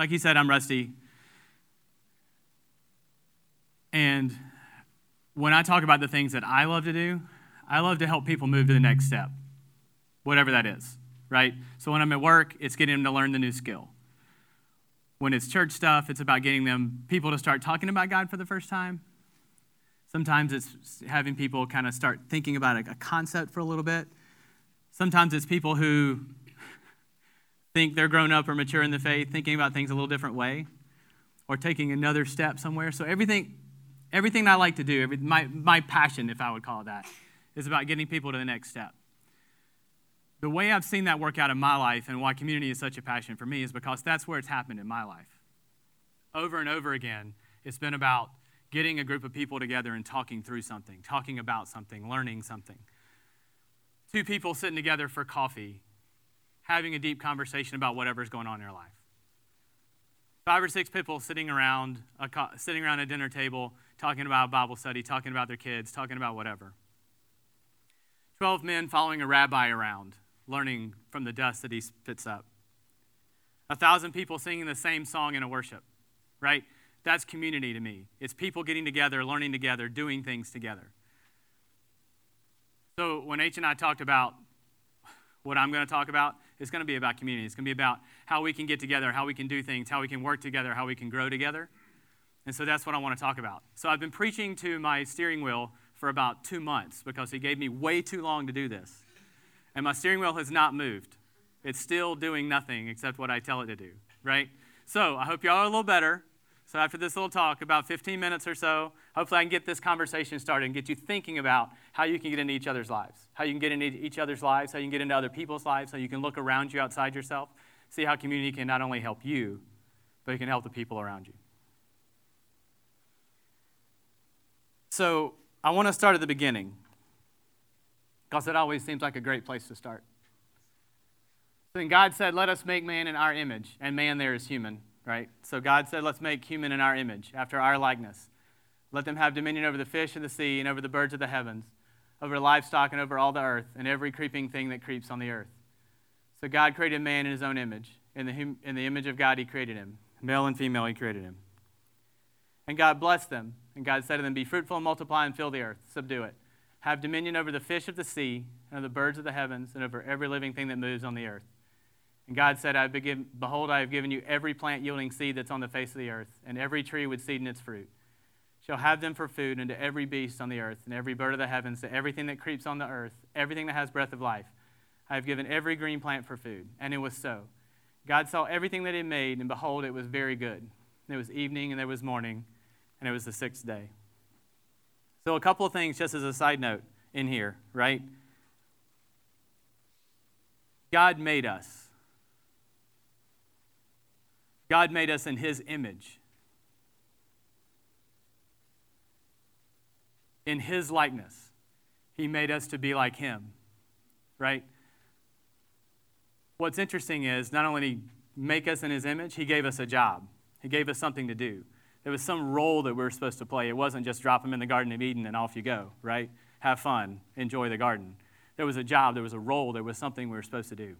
like he said, I'm Rusty. And when I talk about the things that I love to do, I love to help people move to the next step, whatever that is, right? So when I'm at work, it's getting them to learn the new skill. When it's church stuff, it's about getting them people to start talking about God for the first time. Sometimes it's having people kind of start thinking about a, concept for a little bit. Sometimes it's people who think they're grown up or mature in the faith, thinking about things a little different way, or taking another step somewhere. So everything, everything I like to do, every, my, my passion, if I would call it that, is about getting people to the next step. The way I've seen that work out in my life and why community is such a passion for me is because that's where it's happened in my life. Over and over again, it's been about getting a group of people together and talking through something, talking about something, learning something. Two people sitting together for coffee, having a deep conversation about whatever's going on in your life. Five or six people sitting around a, sitting around a dinner table, talking about Bible study, talking about their kids, talking about whatever. Twelve men following a rabbi around, learning from the dust that he spits up. A thousand people singing the same song in a worship, right? That's community to me. It's people getting together, learning together, doing things together. So when H and I talked about what I'm going to talk about, it's going to be about community. It's going to be about how we can get together, how we can do things, how we can work together, how we can grow together. And so that's what I want to talk about. So I've been preaching to my steering wheel for about two months because he gave me way too long to do this. And my steering wheel has not moved. It's still doing nothing except what I tell it to do, right? So I hope y'all are a little better. So, after this little talk, about 15 minutes or so, hopefully I can get this conversation started and get you thinking about how you can get into each other's lives, how you can get into each other's lives, how you can get into other people's lives, how you can look around you outside yourself, see how community can not only help you, but it can help the people around you. So, I want to start at the beginning because it always seems like a great place to start. Then God said, Let us make man in our image, and man there is human right? So God said, Let's make human in our image, after our likeness. Let them have dominion over the fish of the sea and over the birds of the heavens, over livestock and over all the earth, and every creeping thing that creeps on the earth. So God created man in his own image. In the, in the image of God, he created him. Male and female, he created him. And God blessed them. And God said to them, Be fruitful and multiply and fill the earth, subdue it. Have dominion over the fish of the sea and over the birds of the heavens and over every living thing that moves on the earth. And God said, I begin, Behold, I have given you every plant yielding seed that's on the face of the earth, and every tree with seed in its fruit. Shall have them for food, and to every beast on the earth, and every bird of the heavens, to everything that creeps on the earth, everything that has breath of life. I have given every green plant for food. And it was so. God saw everything that He made, and behold, it was very good. It was evening, and there was morning, and it was the sixth day. So, a couple of things just as a side note in here, right? God made us. God made us in His image, in His likeness. He made us to be like Him, right? What's interesting is not only did He make us in His image, He gave us a job, He gave us something to do. There was some role that we were supposed to play. It wasn't just drop Him in the Garden of Eden and off you go, right? Have fun, enjoy the garden. There was a job, there was a role, there was something we were supposed to do.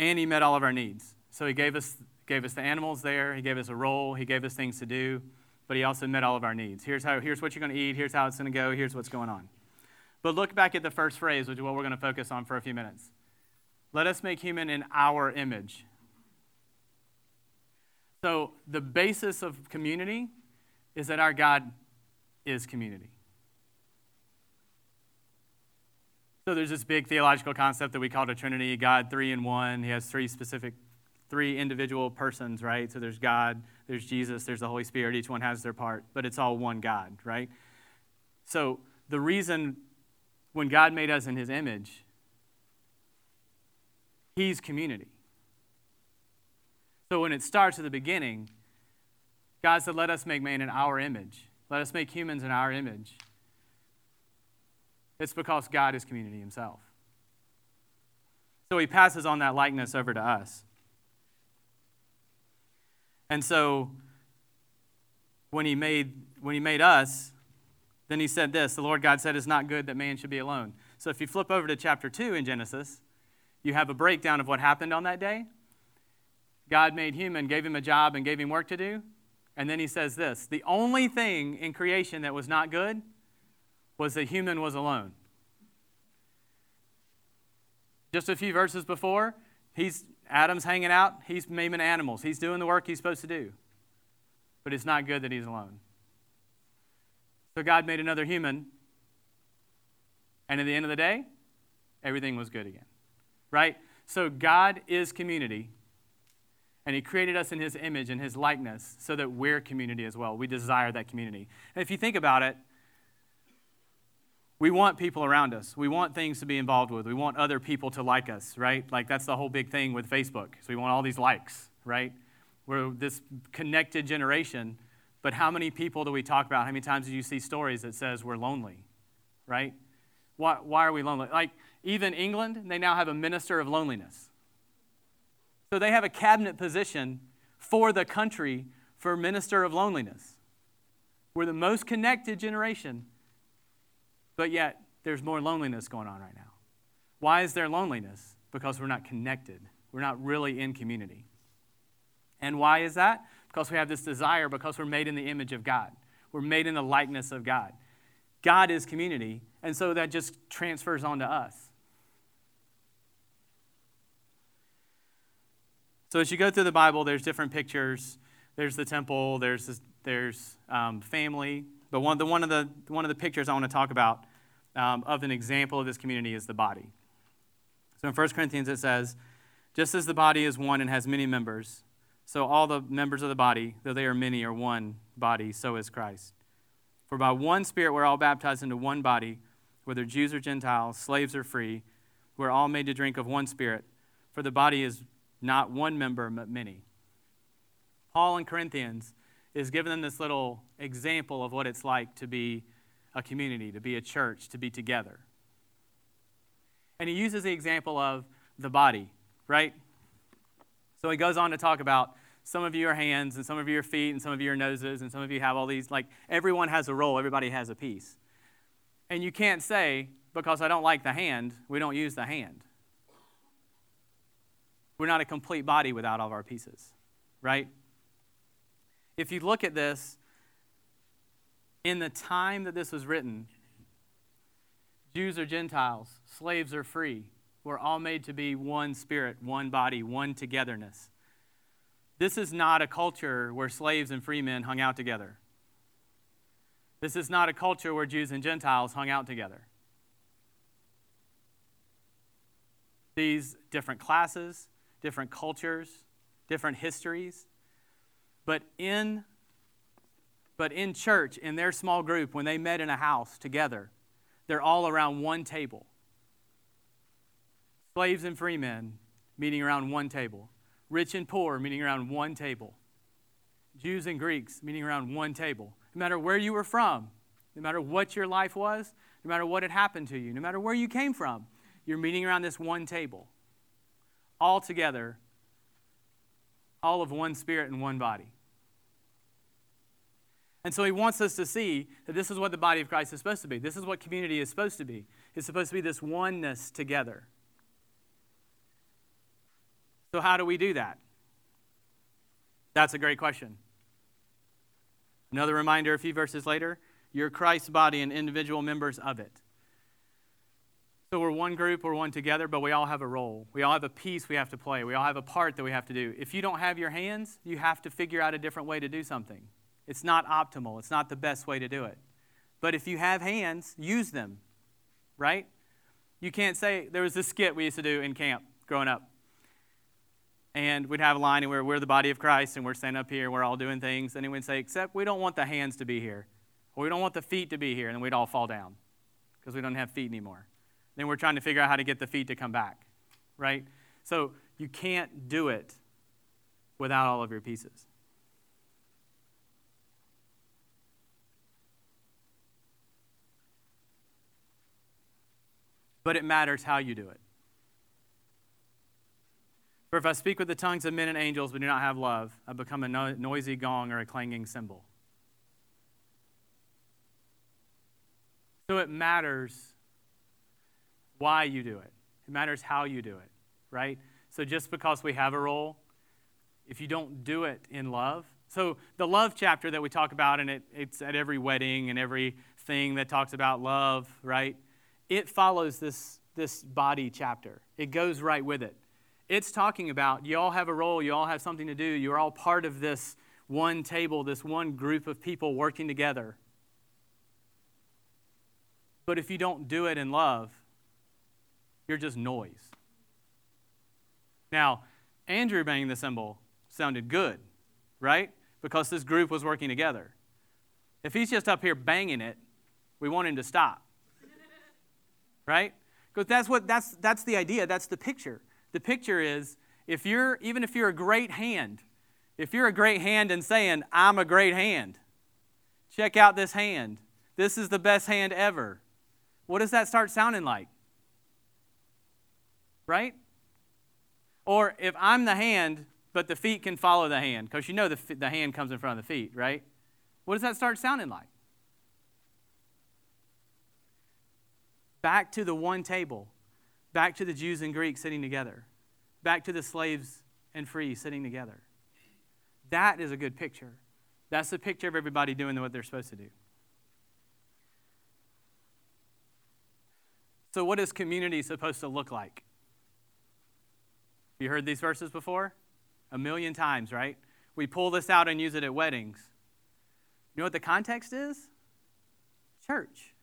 And he met all of our needs. So he gave us, gave us the animals there, he gave us a role, he gave us things to do, but he also met all of our needs. Here's, how, here's what you're going to eat, here's how it's going to go, here's what's going on. But look back at the first phrase, which is what we're going to focus on for a few minutes. Let us make human in our image. So the basis of community is that our God is community. So there's this big theological concept that we call the Trinity God, three in one. He has three specific, three individual persons, right? So there's God, there's Jesus, there's the Holy Spirit. Each one has their part, but it's all one God, right? So the reason when God made us in his image, he's community. So when it starts at the beginning, God said, Let us make man in our image. Let us make humans in our image. It's because God is community himself. So he passes on that likeness over to us. And so when he made when he made us, then he said this, the Lord God said it's not good that man should be alone. So if you flip over to chapter 2 in Genesis, you have a breakdown of what happened on that day. God made human, gave him a job, and gave him work to do. And then he says this the only thing in creation that was not good was that human was alone. Just a few verses before, he's Adam's hanging out, he's maiming animals, he's doing the work he's supposed to do. But it's not good that he's alone. So God made another human, and at the end of the day, everything was good again. Right? So God is community, and He created us in His image and His likeness so that we're community as well. We desire that community. And if you think about it, we want people around us. We want things to be involved with. We want other people to like us, right? Like that's the whole big thing with Facebook. So we want all these likes, right? We're this connected generation, but how many people do we talk about? How many times do you see stories that says we're lonely, right? Why, why are we lonely? Like even England, they now have a minister of loneliness. So they have a cabinet position for the country for minister of loneliness. We're the most connected generation but yet, there's more loneliness going on right now. Why is there loneliness? Because we're not connected. We're not really in community. And why is that? Because we have this desire, because we're made in the image of God. We're made in the likeness of God. God is community, and so that just transfers on to us. So as you go through the Bible, there's different pictures. There's the temple, there's, there's um, family. But one, the, one, of the, one of the pictures I want to talk about um, of an example of this community is the body. So in 1 Corinthians it says, just as the body is one and has many members, so all the members of the body, though they are many, are one body, so is Christ. For by one Spirit we're all baptized into one body, whether Jews or Gentiles, slaves or free, we're all made to drink of one Spirit, for the body is not one member, but many. Paul in Corinthians is giving them this little example of what it's like to be a community, to be a church, to be together. And he uses the example of the body, right? So he goes on to talk about some of you are hands, and some of you are feet, and some of you are noses, and some of you have all these. Like, everyone has a role, everybody has a piece. And you can't say, because I don't like the hand, we don't use the hand. We're not a complete body without all of our pieces, right? If you look at this, in the time that this was written, Jews or Gentiles, slaves or free, were all made to be one spirit, one body, one togetherness. This is not a culture where slaves and free men hung out together. This is not a culture where Jews and Gentiles hung out together. These different classes, different cultures, different histories, but in but in church, in their small group, when they met in a house together, they're all around one table. Slaves and free men meeting around one table. Rich and poor meeting around one table. Jews and Greeks meeting around one table. No matter where you were from, no matter what your life was, no matter what had happened to you, no matter where you came from, you're meeting around this one table. All together, all of one spirit and one body. And so he wants us to see that this is what the body of Christ is supposed to be. This is what community is supposed to be. It's supposed to be this oneness together. So, how do we do that? That's a great question. Another reminder a few verses later you're Christ's body and individual members of it. So we're one group, we're one together, but we all have a role. We all have a piece we have to play. We all have a part that we have to do. If you don't have your hands, you have to figure out a different way to do something. It's not optimal, it's not the best way to do it. But if you have hands, use them, right? You can't say, there was this skit we used to do in camp growing up. And we'd have a line where we're the body of Christ and we're standing up here, we're all doing things. And he would say, except we don't want the hands to be here. Or we don't want the feet to be here. And we'd all fall down because we don't have feet anymore. Then we're trying to figure out how to get the feet to come back, right? So you can't do it without all of your pieces. But it matters how you do it. For if I speak with the tongues of men and angels but do not have love, I become a no- noisy gong or a clanging cymbal. So it matters why you do it, it matters how you do it. right? So just because we have a role, if you don't do it in love, so the love chapter that we talk about, and it, it's at every wedding and every thing that talks about love, right? It follows this, this body chapter. It goes right with it. It's talking about you all have a role, you all have something to do, you're all part of this one table, this one group of people working together. But if you don't do it in love, you're just noise. Now, Andrew banging the cymbal sounded good, right? because this group was working together. If he's just up here banging it, we want him to stop. Right? Because that's what that's that's the idea, that's the picture. The picture is if you're even if you're a great hand, if you're a great hand and saying, I'm a great hand, check out this hand. This is the best hand ever. What does that start sounding like? Right? Or if I'm the hand but the feet can follow the hand because you know the, the hand comes in front of the feet, right? What does that start sounding like? Back to the one table, back to the Jews and Greeks sitting together, back to the slaves and free sitting together. That is a good picture. That's the picture of everybody doing what they're supposed to do. So, what is community supposed to look like? You heard these verses before? a million times, right? We pull this out and use it at weddings. You know what the context is? Church.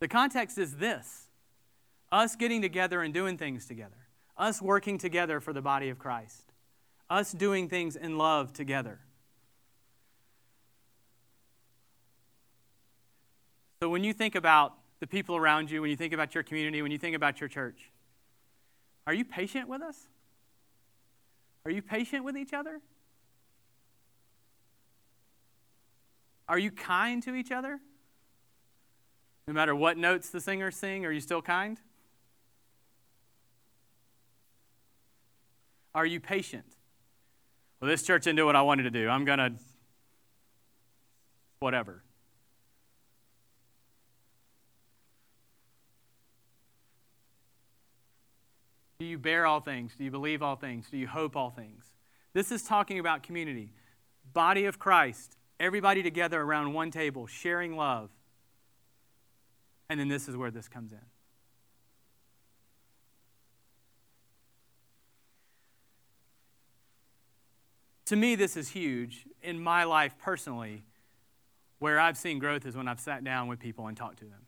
The context is this us getting together and doing things together, us working together for the body of Christ, us doing things in love together. So, when you think about the people around you, when you think about your community, when you think about your church, are you patient with us? Are you patient with each other? Are you kind to each other? No matter what notes the singers sing, are you still kind? Are you patient? Well, this church didn't do what I wanted to do. I'm going to, whatever. Do you bear all things? Do you believe all things? Do you hope all things? This is talking about community. Body of Christ, everybody together around one table, sharing love. And then this is where this comes in. To me, this is huge. In my life personally, where I've seen growth is when I've sat down with people and talked to them.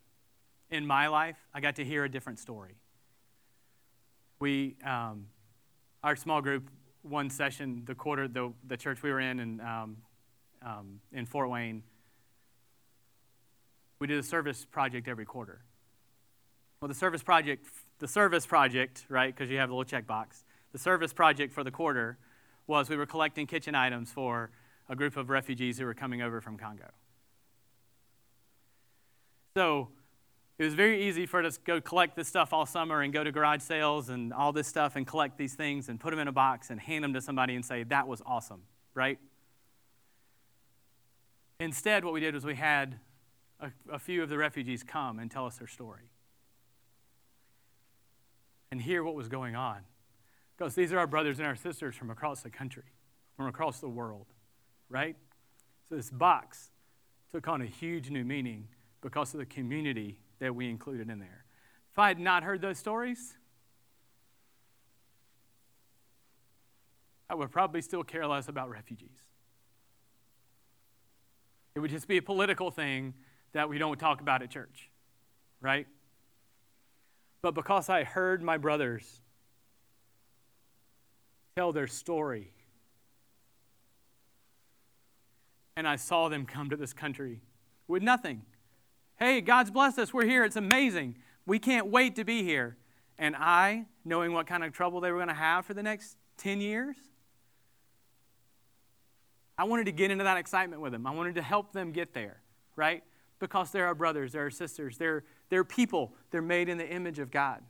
In my life, I got to hear a different story we, um, our small group, one session, the quarter, the, the church we were in, in, um, um, in Fort Wayne, we did a service project every quarter. Well, the service project, the service project, right, because you have the little checkbox, the service project for the quarter was we were collecting kitchen items for a group of refugees who were coming over from Congo. So it was very easy for us to go collect this stuff all summer and go to garage sales and all this stuff and collect these things and put them in a box and hand them to somebody and say, that was awesome, right? Instead, what we did was we had a, a few of the refugees come and tell us their story and hear what was going on. Because these are our brothers and our sisters from across the country, from across the world, right? So this box took on a huge new meaning because of the community that we included in there. If I had not heard those stories, I would probably still care less about refugees. It would just be a political thing that we don't talk about at church, right? But because I heard my brothers tell their story, and I saw them come to this country with nothing, Hey, God's blessed us. We're here. It's amazing. We can't wait to be here. And I, knowing what kind of trouble they were going to have for the next 10 years, I wanted to get into that excitement with them. I wanted to help them get there, right? Because they're our brothers, they're our sisters, they're, they're people, they're made in the image of God.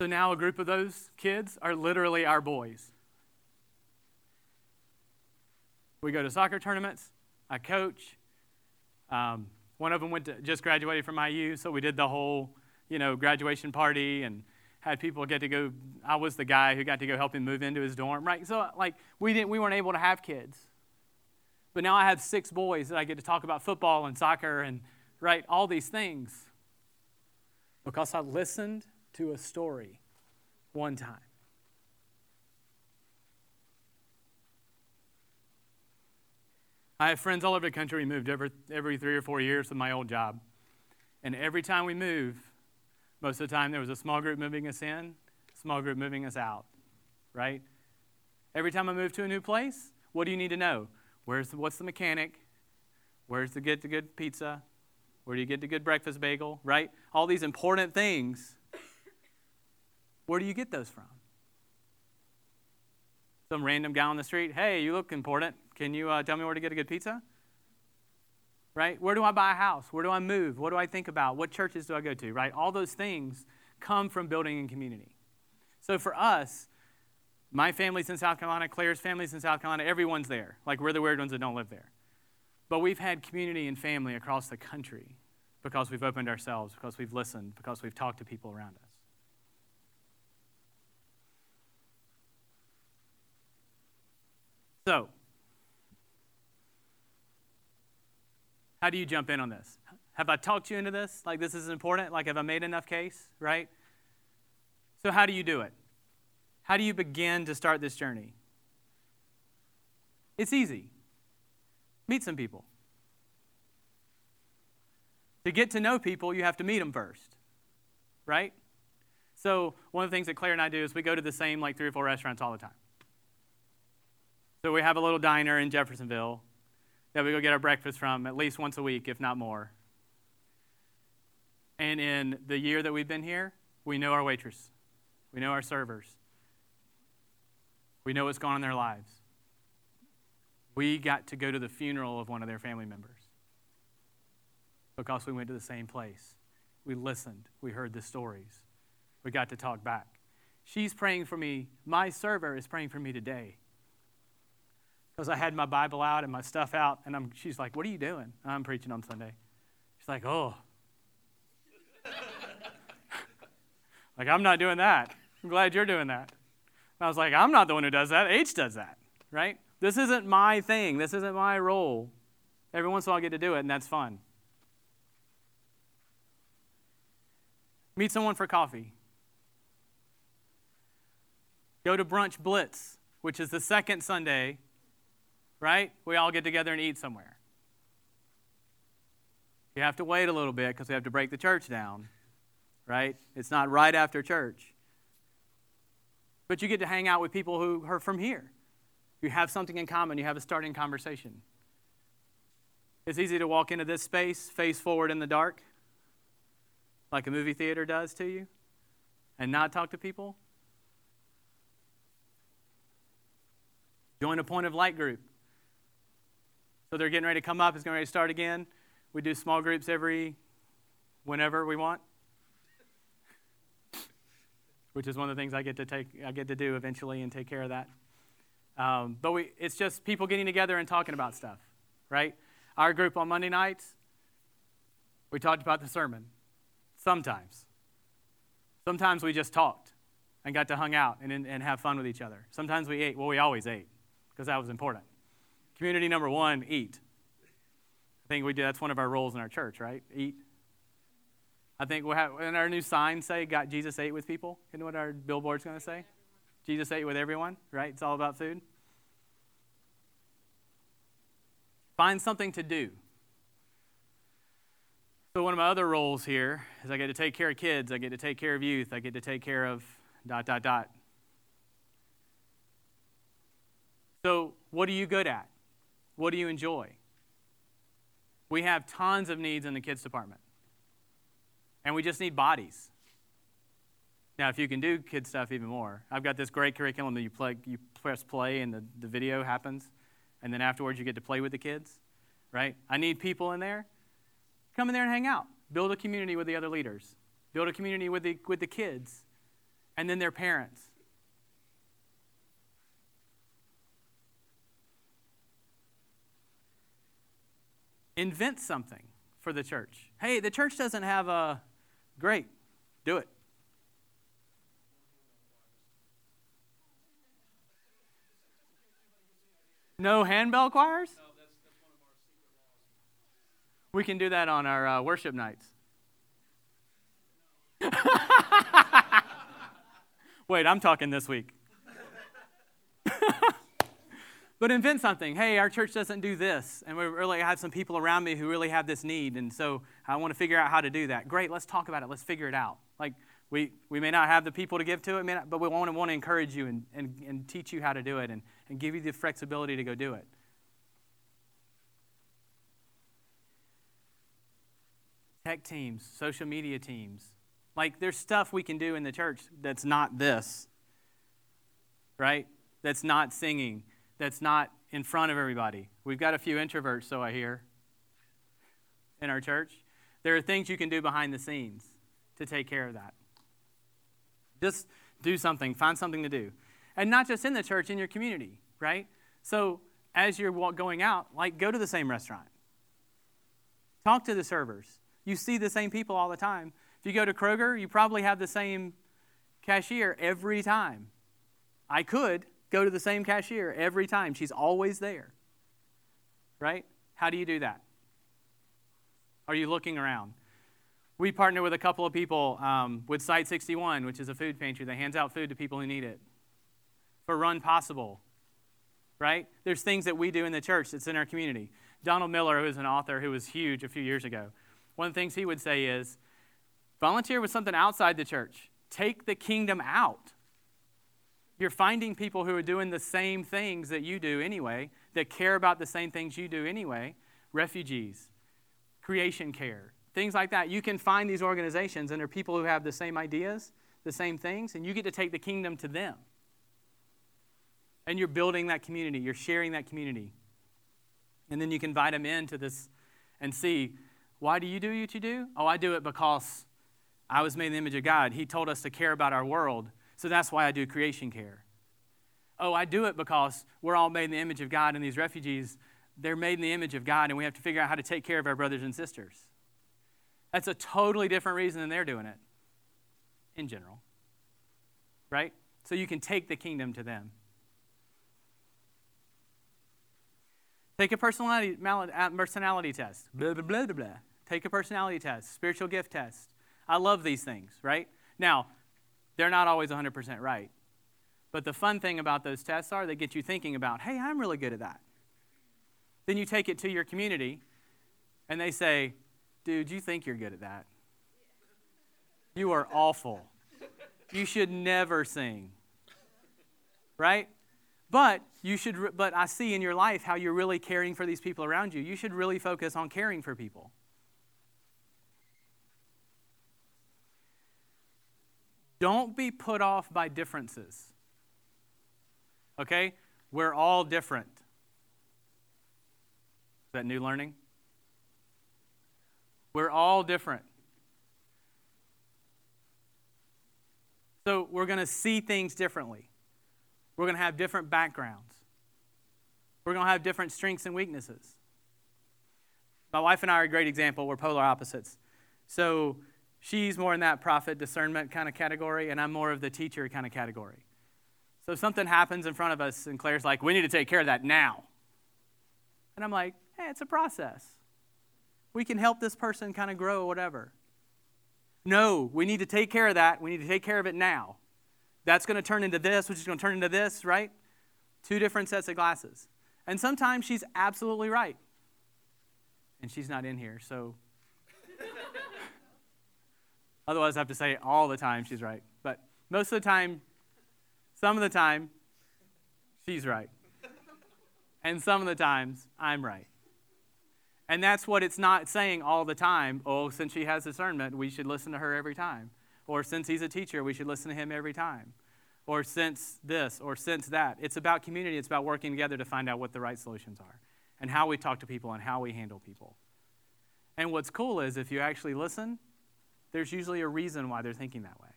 So now a group of those kids are literally our boys. We go to soccer tournaments, I coach. Um, One of them went to, just graduated from IU, so we did the whole, you know, graduation party and had people get to go. I was the guy who got to go help him move into his dorm, right? So like we didn't, we weren't able to have kids, but now I have six boys that I get to talk about football and soccer and right all these things because I listened to a story one time. I have friends all over the country. We moved every, every three or four years with my old job. And every time we move, most of the time there was a small group moving us in, small group moving us out, right? Every time I move to a new place, what do you need to know? Where's the, what's the mechanic? Where's the get the good pizza? Where do you get the good breakfast bagel, right? All these important things. Where do you get those from? Some random guy on the street, hey, you look important. Can you uh, tell me where to get a good pizza? Right? Where do I buy a house? Where do I move? What do I think about? What churches do I go to? Right? All those things come from building in community. So for us, my family's in South Carolina, Claire's family's in South Carolina, everyone's there. Like we're the weird ones that don't live there. But we've had community and family across the country because we've opened ourselves, because we've listened, because we've talked to people around us. So, how do you jump in on this? Have I talked you into this? Like, this is important? Like, have I made enough case? Right? So, how do you do it? How do you begin to start this journey? It's easy. Meet some people. To get to know people, you have to meet them first, right? So, one of the things that Claire and I do is we go to the same like three or four restaurants all the time. So, we have a little diner in Jeffersonville that we go get our breakfast from at least once a week, if not more. And in the year that we've been here, we know our waitress, we know our servers, we know what's gone on in their lives. We got to go to the funeral of one of their family members because we went to the same place. We listened, we heard the stories, we got to talk back. She's praying for me. My server is praying for me today because I had my Bible out and my stuff out, and I'm, she's like, What are you doing? I'm preaching on Sunday. She's like, Oh. like, I'm not doing that. I'm glad you're doing that. I was like, I'm not the one who does that. H does that, right? This isn't my thing. This isn't my role. Every once in a while I get to do it, and that's fun. Meet someone for coffee. Go to Brunch Blitz, which is the second Sunday right? We all get together and eat somewhere. You have to wait a little bit because we have to break the church down, right? It's not right after church. But you get to hang out with people who are from here. You have something in common, you have a starting conversation. It's easy to walk into this space, face forward in the dark, like a movie theater does to you, and not talk to people. Join a point of light group. So they're getting ready to come up. It's ready to start again. We do small groups every whenever we want, which is one of the things I get to take. I get to do eventually and take care of that. Um, but we, it's just people getting together and talking about stuff, right? Our group on Monday nights, we talked about the sermon. Sometimes. Sometimes we just talked and got to hang out and, and have fun with each other. Sometimes we ate. Well, we always ate because that was important. Community number one, eat. I think we do. That's one of our roles in our church, right? Eat. I think we'll have, and our new sign say, "Got Jesus ate with people." You know what our billboard's going to say? Jesus ate with everyone, right? It's all about food. Find something to do. So one of my other roles here is I get to take care of kids, I get to take care of youth, I get to take care of dot dot dot. So what are you good at? What do you enjoy? We have tons of needs in the kids department. And we just need bodies. Now, if you can do kid stuff even more, I've got this great curriculum that you, play, you press play and the, the video happens, and then afterwards you get to play with the kids, right? I need people in there. Come in there and hang out. Build a community with the other leaders. Build a community with the, with the kids and then their parents. Invent something for the church. Hey, the church doesn't have a great, do it. No handbell choirs? We can do that on our uh, worship nights. Wait, I'm talking this week. But invent something. Hey, our church doesn't do this, and we really have some people around me who really have this need, and so I want to figure out how to do that. Great, let's talk about it. Let's figure it out. Like we, we may not have the people to give to it, not, but we want to, want to encourage you and, and, and teach you how to do it and, and give you the flexibility to go do it. tech teams, social media teams. Like, there's stuff we can do in the church that's not this, right? That's not singing, that's not in front of everybody. We've got a few introverts, so I hear, in our church. There are things you can do behind the scenes to take care of that. Just do something, find something to do. And not just in the church, in your community, right? So, as you're going out, like, go to the same restaurant. Talk to the servers you see the same people all the time. If you go to Kroger, you probably have the same cashier every time. I could go to the same cashier every time. She's always there. Right? How do you do that? Are you looking around? We partner with a couple of people um, with Site 61, which is a food pantry that hands out food to people who need it. For Run Possible, right? There's things that we do in the church that's in our community. Donald Miller, who is an author who was huge a few years ago, one of the things he would say is volunteer with something outside the church, take the kingdom out. You're finding people who are doing the same things that you do anyway, that care about the same things you do anyway refugees, creation care, things like that. You can find these organizations, and they're people who have the same ideas, the same things, and you get to take the kingdom to them. And you're building that community, you're sharing that community. And then you can invite them into this and see why do you do what you do? Oh, I do it because I was made in the image of God. He told us to care about our world, so that's why I do creation care. Oh, I do it because we're all made in the image of God, and these refugees, they're made in the image of God, and we have to figure out how to take care of our brothers and sisters. That's a totally different reason than they're doing it in general. Right? So you can take the kingdom to them. Take a personality, personality test. Blah, blah, blah, blah, blah. Take a personality test, spiritual gift test. I love these things, right? Now, they're not always 100% right. But the fun thing about those tests are they get you thinking about, hey, I'm really good at that. Then you take it to your community, and they say, dude, you think you're good at that. You are awful. You should never sing. Right? But you should but I see in your life how you're really caring for these people around you. You should really focus on caring for people. Don't be put off by differences. Okay? We're all different. Is that new learning? We're all different. So we're going to see things differently. We're going to have different backgrounds. We're going to have different strengths and weaknesses. My wife and I are a great example. We're polar opposites. So she's more in that prophet discernment kind of category, and I'm more of the teacher kind of category. So something happens in front of us, and Claire's like, we need to take care of that now. And I'm like, hey, it's a process. We can help this person kind of grow, whatever. No, we need to take care of that. We need to take care of it now. That's going to turn into this, which is going to turn into this, right? Two different sets of glasses. And sometimes she's absolutely right. And she's not in here, so. Otherwise, I have to say all the time she's right. But most of the time, some of the time, she's right. And some of the times, I'm right. And that's what it's not saying all the time. Oh, since she has discernment, we should listen to her every time. Or since he's a teacher, we should listen to him every time. Or since this, or since that. It's about community. It's about working together to find out what the right solutions are and how we talk to people and how we handle people. And what's cool is if you actually listen, there's usually a reason why they're thinking that way.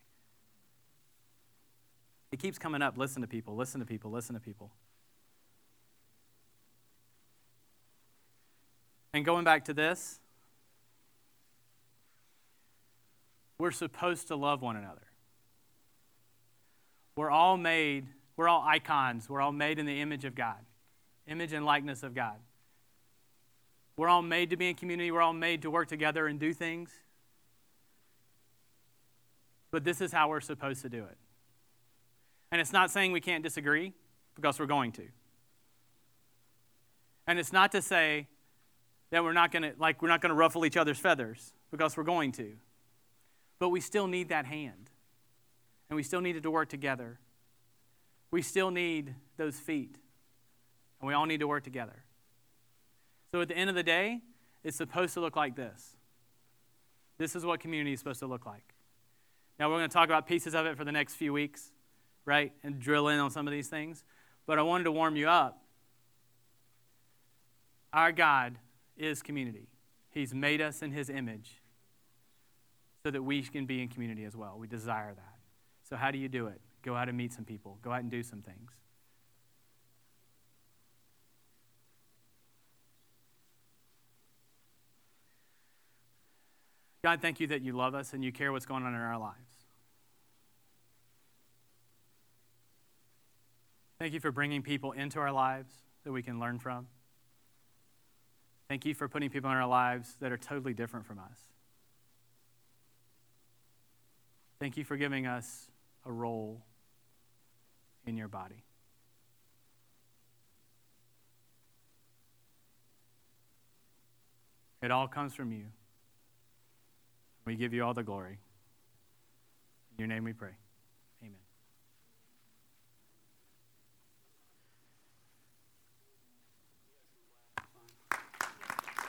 It keeps coming up listen to people, listen to people, listen to people. And going back to this, we're supposed to love one another. We're all made, we're all icons. We're all made in the image of God, image and likeness of God. We're all made to be in community. We're all made to work together and do things. But this is how we're supposed to do it. And it's not saying we can't disagree, because we're going to. And it's not to say that we're not going to like we're not going to ruffle each other's feathers because we're going to. But we still need that hand. And we still need to work together. We still need those feet. And we all need to work together. So at the end of the day, it's supposed to look like this. This is what community is supposed to look like. Now, we're going to talk about pieces of it for the next few weeks, right? And drill in on some of these things. But I wanted to warm you up. Our God is community, He's made us in His image so that we can be in community as well. We desire that. So, how do you do it? Go out and meet some people, go out and do some things. God, thank you that you love us and you care what's going on in our lives. Thank you for bringing people into our lives that we can learn from. Thank you for putting people in our lives that are totally different from us. Thank you for giving us a role in your body. It all comes from you. We give you all the glory. In your name we pray. Amen.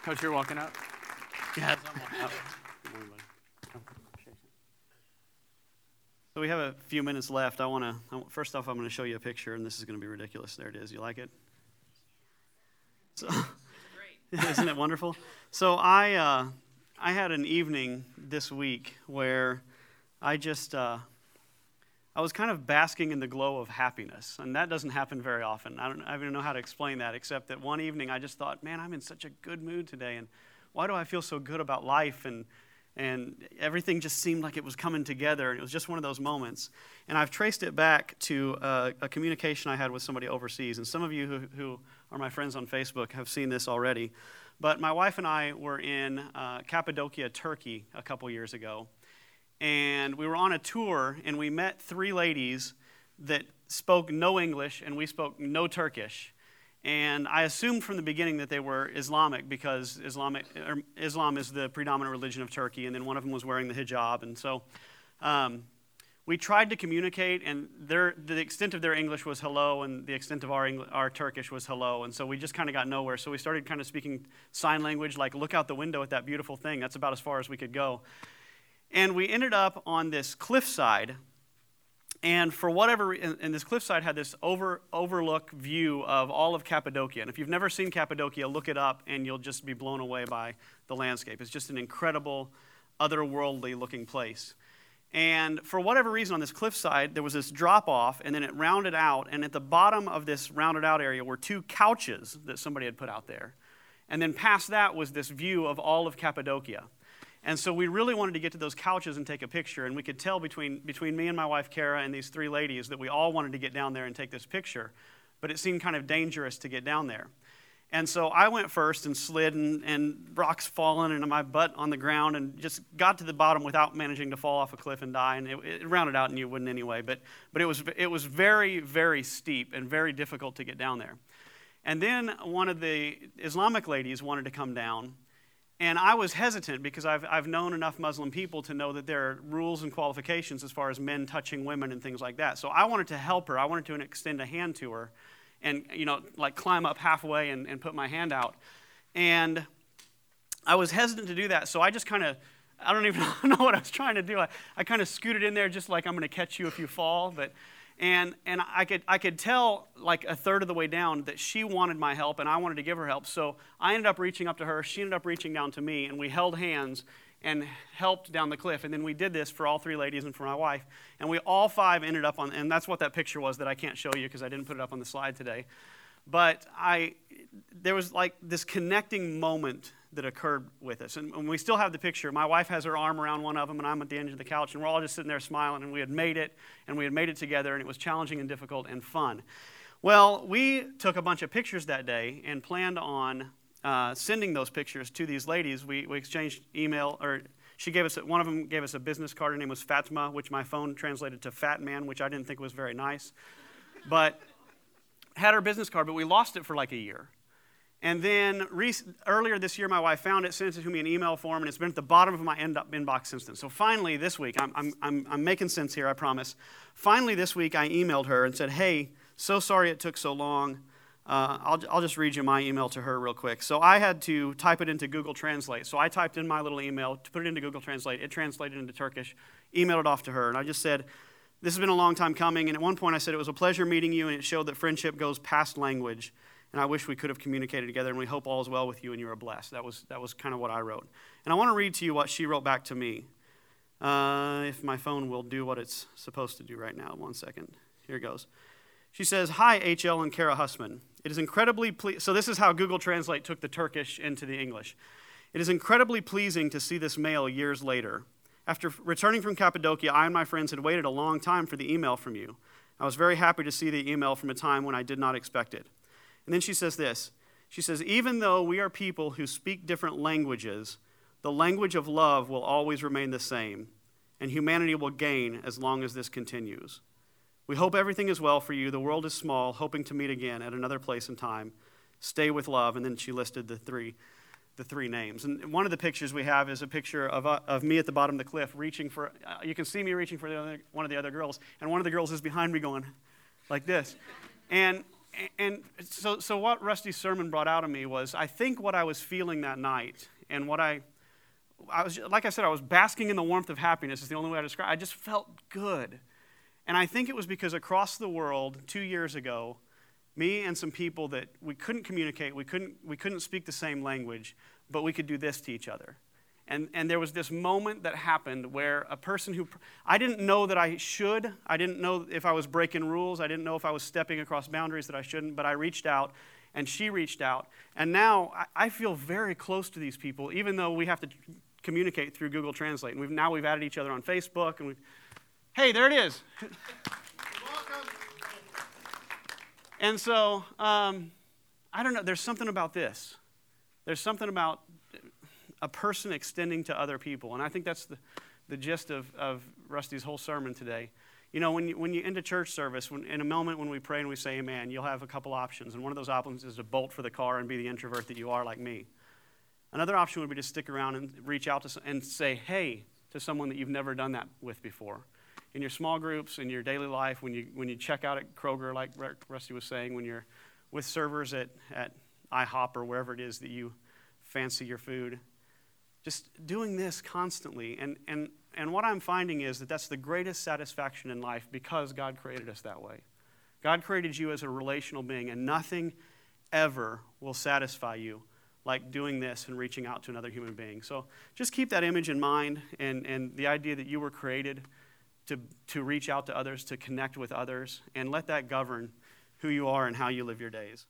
Coach, you're walking up? Yes, I'm walking up. So we have a few minutes left. I want to first off, I'm going to show you a picture, and this is going to be ridiculous. There it is. You like it? So, isn't it wonderful? So I uh, I had an evening this week where I just uh, I was kind of basking in the glow of happiness, and that doesn't happen very often. I don't, I even know how to explain that, except that one evening I just thought, man, I'm in such a good mood today, and why do I feel so good about life? And and everything just seemed like it was coming together, and it was just one of those moments. And I've traced it back to uh, a communication I had with somebody overseas, and some of you who, who are my friends on Facebook have seen this already. But my wife and I were in uh, Cappadocia, Turkey, a couple years ago. And we were on a tour, and we met three ladies that spoke no English, and we spoke no Turkish. And I assumed from the beginning that they were Islamic because Islamic, er, Islam is the predominant religion of Turkey, and then one of them was wearing the hijab. And so um, we tried to communicate, and their, the extent of their English was hello, and the extent of our, English, our Turkish was hello. And so we just kind of got nowhere. So we started kind of speaking sign language, like look out the window at that beautiful thing. That's about as far as we could go. And we ended up on this cliffside. And for whatever and, and this cliffside had this over, overlook view of all of Cappadocia. And if you've never seen Cappadocia, look it up and you'll just be blown away by the landscape. It's just an incredible, otherworldly looking place. And for whatever reason, on this cliffside, there was this drop off, and then it rounded out. And at the bottom of this rounded out area were two couches that somebody had put out there. And then past that was this view of all of Cappadocia. And so we really wanted to get to those couches and take a picture. And we could tell between, between me and my wife, Kara, and these three ladies that we all wanted to get down there and take this picture. But it seemed kind of dangerous to get down there. And so I went first and slid, and, and rocks falling, and my butt on the ground, and just got to the bottom without managing to fall off a cliff and die. And it, it rounded out, and you wouldn't anyway. But, but it, was, it was very, very steep and very difficult to get down there. And then one of the Islamic ladies wanted to come down, and I was hesitant because I've, I've known enough Muslim people to know that there are rules and qualifications as far as men touching women and things like that. So I wanted to help her, I wanted to extend a hand to her and, you know, like climb up halfway and, and put my hand out. And I was hesitant to do that, so I just kind of, I don't even know what I was trying to do. I, I kind of scooted in there just like I'm going to catch you if you fall. But, and, and I, could, I could tell like a third of the way down that she wanted my help and I wanted to give her help. So I ended up reaching up to her. She ended up reaching down to me, and we held hands and helped down the cliff. And then we did this for all three ladies and for my wife. And we all five ended up on, and that's what that picture was that I can't show you because I didn't put it up on the slide today. But I, there was like this connecting moment that occurred with us. And, and we still have the picture. My wife has her arm around one of them, and I'm at the end of the couch, and we're all just sitting there smiling, and we had made it, and we had made it together, and it was challenging and difficult and fun. Well, we took a bunch of pictures that day and planned on uh, sending those pictures to these ladies. We, we exchanged email, or she gave us, one of them gave us a business card. Her name was Fatima, which my phone translated to Fat Man, which I didn't think was very nice. But had her business card, but we lost it for like a year. And then earlier this year, my wife found it, sent it to me in email form, and it's been at the bottom of my end up inbox since then. So finally, this week, I'm, I'm, I'm, I'm making sense here, I promise. Finally, this week, I emailed her and said, Hey, so sorry it took so long. Uh, I'll, I'll just read you my email to her real quick. So I had to type it into Google Translate. So I typed in my little email to put it into Google Translate. It translated into Turkish, emailed it off to her, and I just said, This has been a long time coming. And at one point, I said, It was a pleasure meeting you, and it showed that friendship goes past language and I wish we could have communicated together, and we hope all is well with you and you are blessed. That was, that was kind of what I wrote. And I want to read to you what she wrote back to me. Uh, if my phone will do what it's supposed to do right now. One second. Here it goes. She says, Hi, HL and Kara Hussman. It is incredibly ple- so this is how Google Translate took the Turkish into the English. It is incredibly pleasing to see this mail years later. After returning from Cappadocia, I and my friends had waited a long time for the email from you. I was very happy to see the email from a time when I did not expect it. And then she says this She says, Even though we are people who speak different languages, the language of love will always remain the same, and humanity will gain as long as this continues. We hope everything is well for you. The world is small, hoping to meet again at another place and time. Stay with love. And then she listed the three, the three names. And one of the pictures we have is a picture of, uh, of me at the bottom of the cliff reaching for, uh, you can see me reaching for other, one of the other girls. And one of the girls is behind me going like this. And and so, so what Rusty's sermon brought out of me was I think what I was feeling that night and what I, I was, like I said, I was basking in the warmth of happiness is the only way I describe it. I just felt good. And I think it was because across the world, two years ago, me and some people that we couldn't communicate, we couldn't, we couldn't speak the same language, but we could do this to each other. And, and there was this moment that happened where a person who, I didn't know that I should. I didn't know if I was breaking rules. I didn't know if I was stepping across boundaries that I shouldn't, but I reached out and she reached out. And now I, feel very close to these people, even though we have to communicate through Google Translate. And we've, now we've added each other on Facebook and we've, hey, there it is. and so, um, I don't know, there's something about this. There's something about a person extending to other people. And I think that's the, the gist of, of Rusty's whole sermon today. You know, when you, when you end a church service, when, in a moment when we pray and we say amen, you'll have a couple options. And one of those options is to bolt for the car and be the introvert that you are, like me. Another option would be to stick around and reach out to and say, hey, to someone that you've never done that with before. In your small groups, in your daily life, when you, when you check out at Kroger, like Rusty was saying, when you're with servers at, at IHOP or wherever it is that you fancy your food, just doing this constantly. And, and, and what I'm finding is that that's the greatest satisfaction in life because God created us that way. God created you as a relational being, and nothing ever will satisfy you like doing this and reaching out to another human being. So just keep that image in mind and, and the idea that you were created to, to reach out to others, to connect with others, and let that govern who you are and how you live your days.